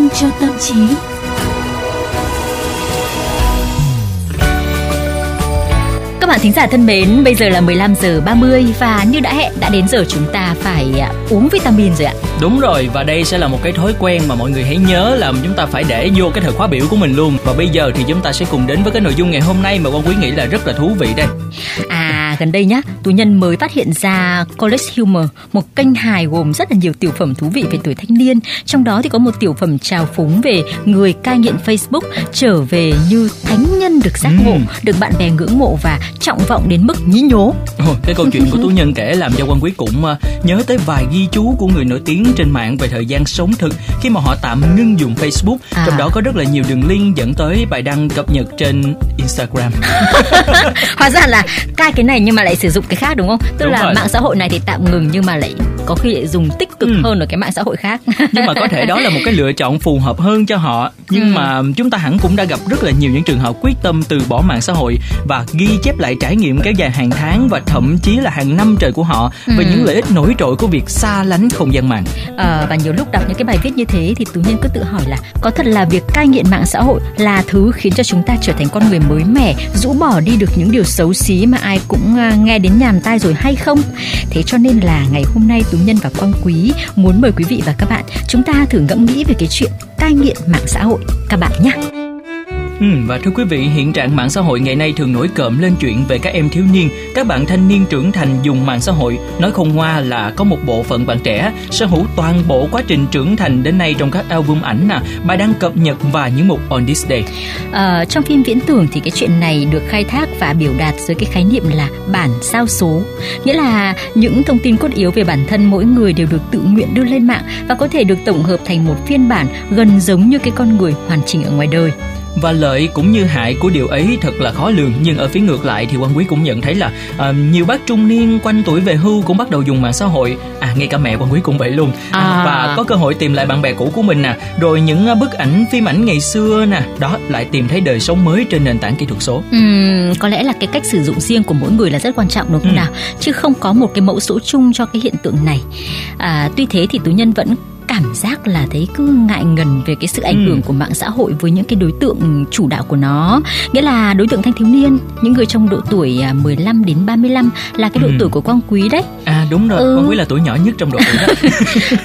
dành cho tâm trí. Các bạn thính giả thân mến, bây giờ là 15 giờ 30 và như đã hẹn đã đến giờ chúng ta phải à, uống vitamin rồi ạ. Đúng rồi và đây sẽ là một cái thói quen mà mọi người hãy nhớ là chúng ta phải để vô cái thời khóa biểu của mình luôn. Và bây giờ thì chúng ta sẽ cùng đến với cái nội dung ngày hôm nay mà quan quý nghĩ là rất là thú vị đây. À gần đây nhá, tú nhân mới phát hiện ra College Humor, một kênh hài gồm rất là nhiều tiểu phẩm thú vị về tuổi thanh niên. Trong đó thì có một tiểu phẩm trào phúng về người cai nghiện Facebook trở về như thánh nhân được giác ngộ, Ừ. được bạn bè ngưỡng mộ và trọng vọng đến mức nhí nhố. Ồ, cái câu chuyện của tú nhân kể làm cho quan quý cũng ờ, nhớ tới vài ghi chú của người nổi tiếng trên mạng về thời gian sống thực khi mà họ tạm ngưng dùng Facebook. À. Trong đó có rất là nhiều đường link dẫn tới bài đăng cập nhật trên Instagram. Hóa ra là cai cái này nhưng mà lại sử dụng cái khác đúng không? Tức Đúng là rồi. mạng xã hội này thì tạm ngừng nhưng mà lại có khi lại dùng tích cực Ừ. hơn ở cái mạng xã hội khác. nhưng mà có thể đó là một cái lựa chọn phù hợp hơn cho họ nhưng Ừ. mà chúng ta hẳn cũng đã gặp rất là nhiều những trường hợp quyết tâm từ bỏ mạng xã hội và ghi chép lại trải nghiệm kéo dài hàng tháng và thậm chí là hàng năm trời của họ về Ừ. những lợi ích nổi trội của việc xa lánh không gian mạng Ờ, và nhiều lúc đọc những cái bài viết như thế thì tú nhân cứ tự hỏi là có thật là việc cai nghiện mạng xã hội là thứ khiến cho chúng ta trở thành con người mới mẻ rũ bỏ đi được những điều xấu xí mà ai cũng À, nghe đến nhàn tai rồi hay không? Thế cho nên là ngày hôm nay tú nhân và quang quý muốn mời quý vị và các bạn chúng ta thử ngẫm nghĩ về cái chuyện cai nghiện mạng xã hội. Các bạn nhé Ừ, và thưa quý vị, hiện trạng mạng xã hội ngày nay thường nổi cộm lên chuyện về các em thiếu niên, các bạn thanh niên trưởng thành dùng mạng xã hội. Nói không ngoa là có một bộ phận bạn trẻ sở hữu toàn bộ quá trình trưởng thành đến nay trong các album ảnh nè, bài đăng cập nhật và những mục On This Day. Ờ, trong phim viễn tưởng thì cái chuyện này được khai thác và biểu đạt dưới cái khái niệm là bản sao số nghĩa là những thông tin cốt yếu về bản thân mỗi người đều được tự nguyện đưa lên mạng và có thể được tổng hợp thành một phiên bản gần giống như cái con người hoàn chỉnh ở ngoài đời và lợi cũng như hại của điều ấy thật là khó lường. Nhưng ở phía ngược lại thì quan quý cũng nhận thấy là à, Nhiều bác trung niên quanh tuổi về hưu cũng bắt đầu dùng mạng xã hội. À ngay cả mẹ quan quý cũng vậy luôn. À. Và có cơ hội tìm lại bạn bè cũ của mình nè. Rồi những à, bức ảnh, phim ảnh ngày xưa nè. Đó lại tìm thấy đời sống mới trên nền tảng kỹ thuật số. Ừm, có lẽ là cái cách sử dụng riêng của mỗi người là rất quan trọng đúng không Ừ. nào? Chứ không có một cái mẫu số chung cho cái hiện tượng này. À, tuy thế thì tú nhân vẫn cảm giác là thấy cứ ngại ngần về cái sự ảnh Ừ. hưởng của mạng xã hội với những cái đối tượng chủ đạo của nó nghĩa là đối tượng thanh thiếu niên những người trong độ tuổi à, 15 đến 35 là cái độ Ừ. tuổi của quang quý đấy À đúng rồi, Ừ. quan quý là tuổi nhỏ nhất trong độ tuổi đó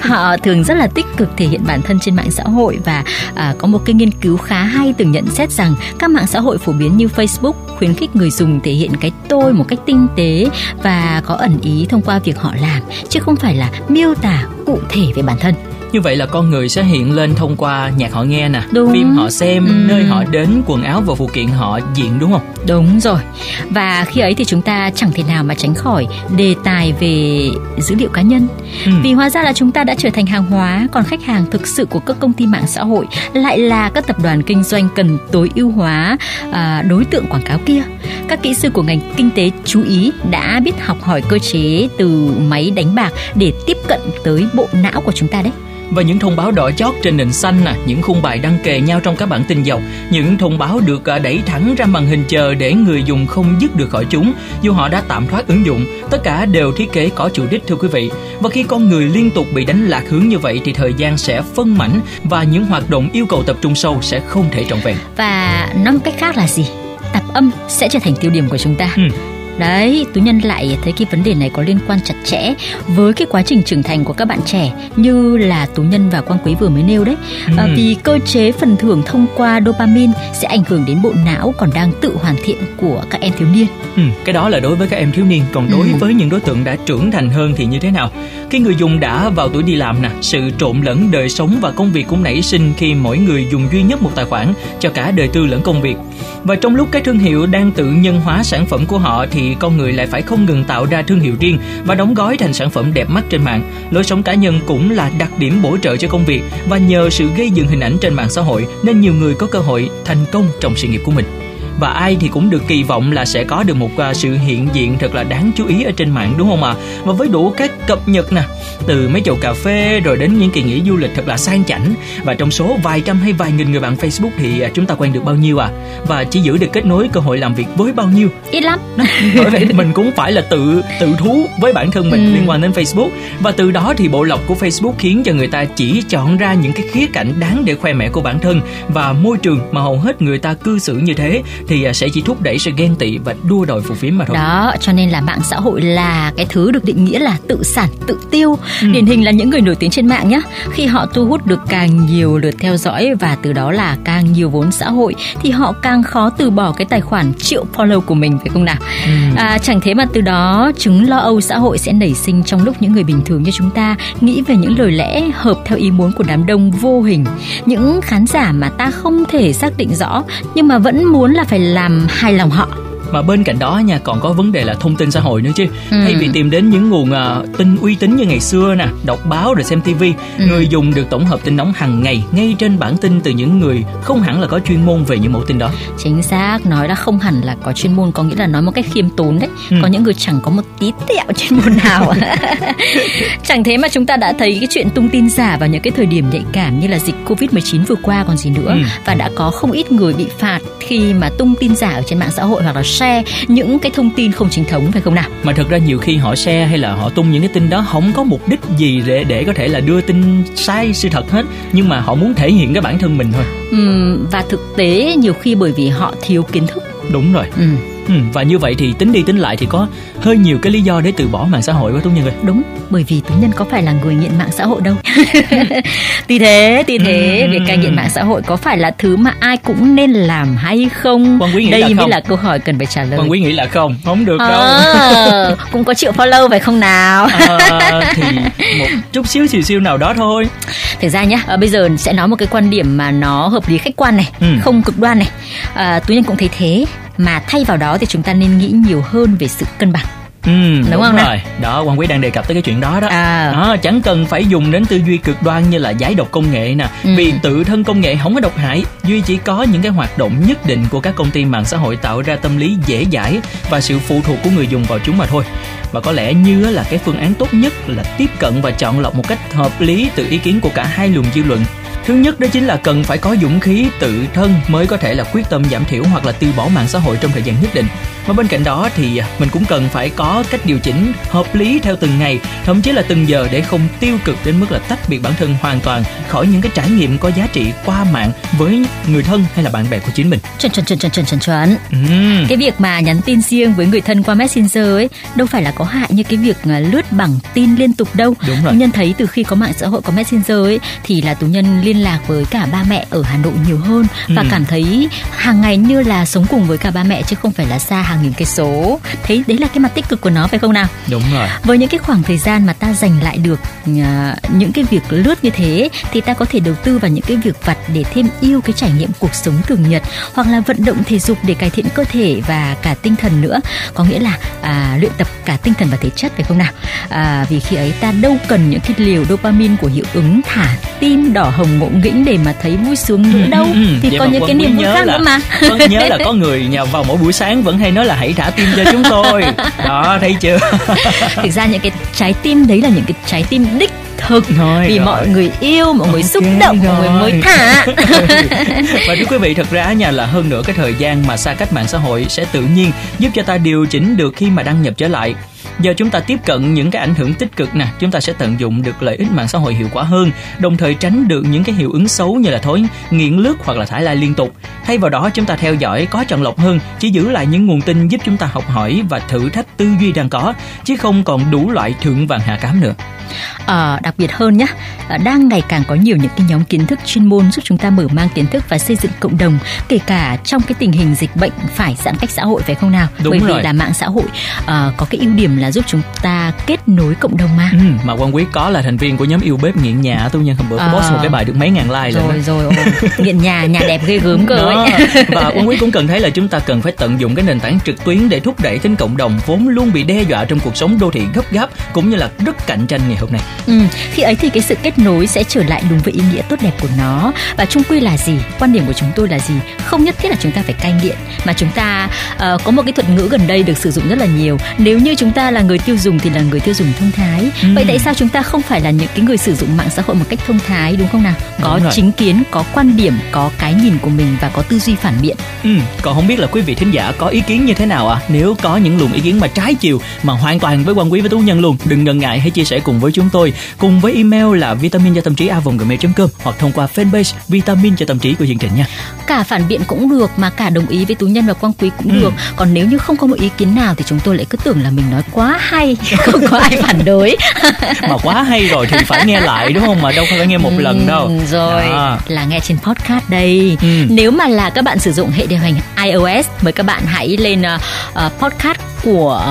họ thường rất là tích cực thể hiện bản thân trên mạng xã hội và à, có một cái nghiên cứu khá hay từng nhận xét rằng các mạng xã hội phổ biến như Facebook khuyến khích người dùng thể hiện cái tôi một cách tinh tế và có ẩn ý thông qua việc họ làm chứ không phải là miêu tả cụ thể về bản thân Như vậy là con người sẽ hiện lên thông qua nhạc họ nghe nè Đúng. Phim họ xem, Ừ. nơi họ đến, quần áo và phụ kiện họ diện đúng không? Đúng rồi. Và khi ấy thì chúng ta chẳng thể nào mà tránh khỏi đề tài về dữ liệu cá nhân. Ừ. Vì hóa ra là chúng ta đã trở thành hàng hóa, còn khách hàng thực sự của các công ty mạng xã hội lại là các tập đoàn kinh doanh cần tối ưu hóa à, đối tượng quảng cáo kia. Các kỹ sư của ngành kinh tế chú ý đã biết học hỏi cơ chế từ máy đánh bạc để tiếp cận tới bộ não của chúng ta đấy. Và những thông báo đỏ chót trên nền xanh nè, những khung bài đăng kề nhau trong các bản tin dọc, những thông báo được à, đẩy thẳng ra màn hình chờ để người dùng không dứt được khỏi chúng, dù họ đã tạm thoát ứng dụng, tất cả đều thiết kế có chủ đích thưa quý vị. Và khi con người liên tục bị đánh lạc hướng như vậy thì thời gian sẽ phân mảnh và những hoạt động yêu cầu tập trung sâu sẽ không thể trọn vẹn. Và nói một cách khác là gì? Tạp âm sẽ trở thành tiêu điểm của chúng ta. Ừ. Đấy, Tú Nhân lại thấy cái vấn đề này có liên quan chặt chẽ với cái quá trình trưởng thành của các bạn trẻ như là Tú Nhân và Quang Quý vừa mới nêu đấy. À, Ừ. vì cơ chế phần thưởng thông qua dopamine sẽ ảnh hưởng đến bộ não còn đang tự hoàn thiện của các em thiếu niên. Ừ, cái đó là đối với các em thiếu niên còn đối Ừ. với những đối tượng đã trưởng thành hơn thì như thế nào khi người dùng đã vào tuổi đi làm nè sự trộn lẫn đời sống và công việc cũng nảy sinh khi mỗi người dùng duy nhất một tài khoản cho cả đời tư lẫn công việc và trong lúc các thương hiệu đang tự nhân hóa sản phẩm của họ thì con người lại phải không ngừng tạo ra thương hiệu riêng và đóng gói thành sản phẩm đẹp mắt trên mạng. Lối sống cá nhân cũng là đặc điểm bổ trợ cho công việc và nhờ sự gây dựng hình ảnh trên mạng xã hội nên nhiều người có cơ hội thành công trong sự nghiệp của mình và ai thì cũng được kỳ vọng là sẽ có được một uh, sự hiện diện thật là đáng chú ý ở trên mạng đúng không ạ? Và với đủ các cập nhật nè từ mấy chậu cà phê rồi đến những kỳ nghỉ du lịch thật là sang chảnh. Và trong số vài trăm hay vài nghìn người bạn Facebook thì uh, chúng ta quen được bao nhiêu à và chỉ giữ được kết nối cơ hội làm việc với bao nhiêu? Ít lắm. Bởi vậy mình cũng phải là tự tự thú với bản thân mình ừ. liên quan đến Facebook. Và từ đó thì bộ lọc của Facebook khiến cho người ta chỉ chọn ra những cái khía cạnh đáng để khoe mẽ của bản thân và môi trường mà hầu hết người ta cư xử như thế thì à, sẽ chỉ thúc đẩy sự ghen tị và đua đòi phù phiếm mà thôi. Đó, cho nên là mạng xã hội là cái thứ được định nghĩa là tự sản tự tiêu. Ừ. Điển hình là những người nổi tiếng trên mạng nhé. Khi họ thu hút được càng nhiều lượt theo dõi và từ đó là càng nhiều vốn xã hội thì họ càng khó từ bỏ cái tài khoản triệu follow của mình phải không nào? Ừ. À, chẳng thế mà từ đó chứng lo âu xã hội sẽ nảy sinh trong lúc những người bình thường như chúng ta nghĩ về những lời lẽ hợp theo ý muốn của đám đông vô hình những khán giả mà ta không thể xác định rõ nhưng mà vẫn muốn là phải làm hài lòng họ mà bên cạnh đó nha còn có vấn đề là thông tin xã hội nữa chứ ừ. thay vì tìm đến những nguồn uh, tin uy tín như ngày xưa nè đọc báo rồi xem tivi ừ. người dùng được tổng hợp tin nóng hàng ngày ngay trên bản tin từ những người không hẳn là có chuyên môn về những mẫu tin đó chính xác nói là không hẳn là có chuyên môn có nghĩa là nói một cách khiêm tốn đấy ừ. có những người chẳng có một tí tẹo chuyên môn nào chẳng thế mà chúng ta đã thấy cái chuyện tung tin giả vào những cái thời điểm nhạy cảm như là dịch covid 19 vừa qua còn gì nữa ừ. và đã có không ít người bị phạt khi mà tung tin giả ở trên mạng xã hội hoặc là share những cái thông tin không chính thống phải không nào? Mà thực ra nhiều khi họ share hay là họ tung những cái tin đó không có mục đích gì để để có thể là đưa tin sai sự thật hết nhưng mà họ muốn thể hiện cái bản thân mình thôi. Ừ, và thực tế nhiều khi bởi vì họ thiếu kiến thức. Đúng rồi. Ừ Ừ, và như vậy thì tính đi tính lại thì có hơi nhiều cái lý do để từ bỏ mạng xã hội quá Tú Nhân ơi. Đúng, bởi vì Tú Nhân có phải là người nghiện mạng xã hội đâu. tuy thế, tuy thế, ừ, việc cai nghiện mạng xã hội có phải là thứ mà ai cũng nên làm hay không? Quan Quý nghĩ Đây là mới không. là câu hỏi cần phải trả lời. Quan Quý nghĩ là không, không được à, đâu. cũng có triệu follow phải không nào? à, thì một chút xíu xìu siêu nào đó thôi. Thực ra nhá, à, bây giờ sẽ nói một cái quan điểm mà nó hợp lý khách quan này, ừ. không cực đoan này. À, Tú Nhân cũng thấy thế mà thay vào đó thì chúng ta nên nghĩ nhiều hơn về sự cân bằng Ừ, đúng, đúng không rồi. Nào? Đó, quan quý đang đề cập tới cái chuyện đó đó. À. đó. Chẳng cần phải dùng đến tư duy cực đoan như là giải độc công nghệ nè. Ừ. Vì tự thân công nghệ không có độc hại. Duy chỉ có những cái hoạt động nhất định của các công ty mạng xã hội tạo ra tâm lý dễ dãi và sự phụ thuộc của người dùng vào chúng mà thôi. Và có lẽ như là cái phương án tốt nhất là tiếp cận và chọn lọc một cách hợp lý từ ý kiến của cả hai luồng dư luận Thứ nhất đó chính là cần phải có dũng khí tự thân mới có thể là quyết tâm giảm thiểu hoặc là từ bỏ mạng xã hội trong thời gian nhất định. Và bên cạnh đó thì à, mình cũng cần phải có cách điều chỉnh hợp lý theo từng ngày, thậm chí là từng giờ để không tiêu cực đến mức là tách biệt bản thân hoàn toàn khỏi những cái trải nghiệm có giá trị qua mạng với người thân hay là bạn bè của chính mình. Chuẩn chuẩn chuẩn chuẩn chuẩn chuẩn chuẩn. Ừ. Cái việc mà nhắn tin riêng với người thân qua Messenger ấy đâu phải là có hại như cái việc à, lướt bằng tin liên tục đâu. Đúng rồi. Nhân thấy từ khi có mạng xã hội có Messenger ấy thì là tú nhân liên lạc với cả ba mẹ ở Hà Nội nhiều hơn và ừ. cảm thấy hàng ngày như là sống cùng với cả ba mẹ chứ không phải là xa hàng hàng nghìn cây số. Thấy đấy là cái mặt tích cực của nó phải không nào? Đúng rồi. Với những cái khoảng thời gian mà ta dành lại được uh, những cái việc lướt như thế thì ta có thể đầu tư vào những cái việc vặt để thêm yêu cái trải nghiệm cuộc sống thường nhật hoặc là vận động thể dục để cải thiện cơ thể và cả tinh thần nữa. Có nghĩa là à, luyện tập cả tinh thần và thể chất phải không nào? À, vì khi ấy ta đâu cần những cái liều dopamine của hiệu ứng thả tim đỏ hồng ngộ nghĩnh để mà thấy vui sướng nữa ừ, đâu. Ừ, ừ. thì Vậy có những cái niềm vui khác là, nữa mà. vâng nhớ là có người nhà vào mỗi buổi sáng vẫn hay nói là hãy thả tim cho chúng tôi. Đó thấy chưa? Thực ra những cái trái tim đấy là những cái trái tim đích thực. Thôi, vì rồi. mọi người yêu mọi người okay, xúc động rồi. mọi người mới thả. Và thưa quý vị thật ra nhà là hơn nữa cái thời gian mà xa cách mạng xã hội sẽ tự nhiên giúp cho ta điều chỉnh được khi mà đăng nhập trở lại Giờ chúng ta tiếp cận những cái ảnh hưởng tích cực nè, chúng ta sẽ tận dụng được lợi ích mạng xã hội hiệu quả hơn, đồng thời tránh được những cái hiệu ứng xấu như là thói nghiện lướt hoặc là thải like liên tục. Thay vào đó chúng ta theo dõi có chọn lọc hơn, chỉ giữ lại những nguồn tin giúp chúng ta học hỏi và thử thách tư duy đang có, chứ không còn đủ loại thượng vàng hạ cám nữa à, đặc biệt hơn nhé à, đang ngày càng có nhiều những cái nhóm kiến thức chuyên môn giúp chúng ta mở mang kiến thức và xây dựng cộng đồng kể cả trong cái tình hình dịch bệnh phải giãn cách xã hội phải không nào Đúng bởi rồi. vì là mạng xã hội à, có cái ưu điểm là là giúp chúng ta kết nối cộng đồng mà. Ừ, mà quan quý có là thành viên của nhóm yêu bếp nghiện nhà tôi nhân hôm bữa à, post một cái bài được mấy ngàn like rồi rồi rồi nghiện nhà nhà đẹp ghê gớm cơ ấy. Và quan quý cũng cần thấy là chúng ta cần phải tận dụng cái nền tảng trực tuyến để thúc đẩy tính cộng đồng vốn luôn bị đe dọa trong cuộc sống đô thị gấp gáp cũng như là rất cạnh tranh ngày hôm nay. Ừ, khi ấy thì cái sự kết nối sẽ trở lại đúng với ý nghĩa tốt đẹp của nó. Và chung quy là gì? Quan điểm của chúng tôi là gì? Không nhất thiết là chúng ta phải cai nghiện mà chúng ta uh, có một cái thuật ngữ gần đây được sử dụng rất là nhiều. Nếu như chúng ta là người tiêu dùng thì là người tiêu dùng thông thái. Ừ. vậy tại sao chúng ta không phải là những cái người sử dụng mạng xã hội một cách thông thái đúng không nào? Có chính kiến có quan điểm có cái nhìn của mình và có tư duy phản biện. Ừ còn không biết là quý vị thính giả có ý kiến như thế nào ạ? À? nếu có những luồng ý kiến mà trái chiều mà hoàn toàn với quan quý với tú nhân luôn đừng ngần ngại hãy chia sẻ cùng với chúng tôi. Cùng với email là vitamin cho tâm trí a gmail com hoặc thông qua fanpage vitamin cho tâm trí của chương trình nha. Cả phản biện cũng được mà cả đồng ý với tú nhân và quang quý cũng ừ. được. Còn nếu như không có một ý kiến nào thì chúng tôi lại cứ tưởng là mình nói quá hay không có ai phản đối. Mà quá hay rồi thì phải nghe lại đúng không? Mà đâu phải nghe một ừ, lần đâu. rồi à. là nghe trên podcast đây. Ừ. nếu mà là các bạn sử dụng hệ điều hành iOS mời các bạn hãy lên uh, podcast của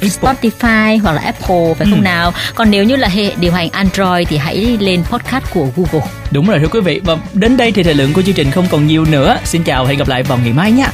uh, Spotify hoặc là Apple phải ừ. không nào? Còn nếu như là hệ điều hành Android thì hãy lên podcast của Google. Đúng rồi thưa quý vị. Và đến đây thì thời lượng của chương trình không còn nhiều nữa. Xin chào hẹn gặp lại vào ngày mai nha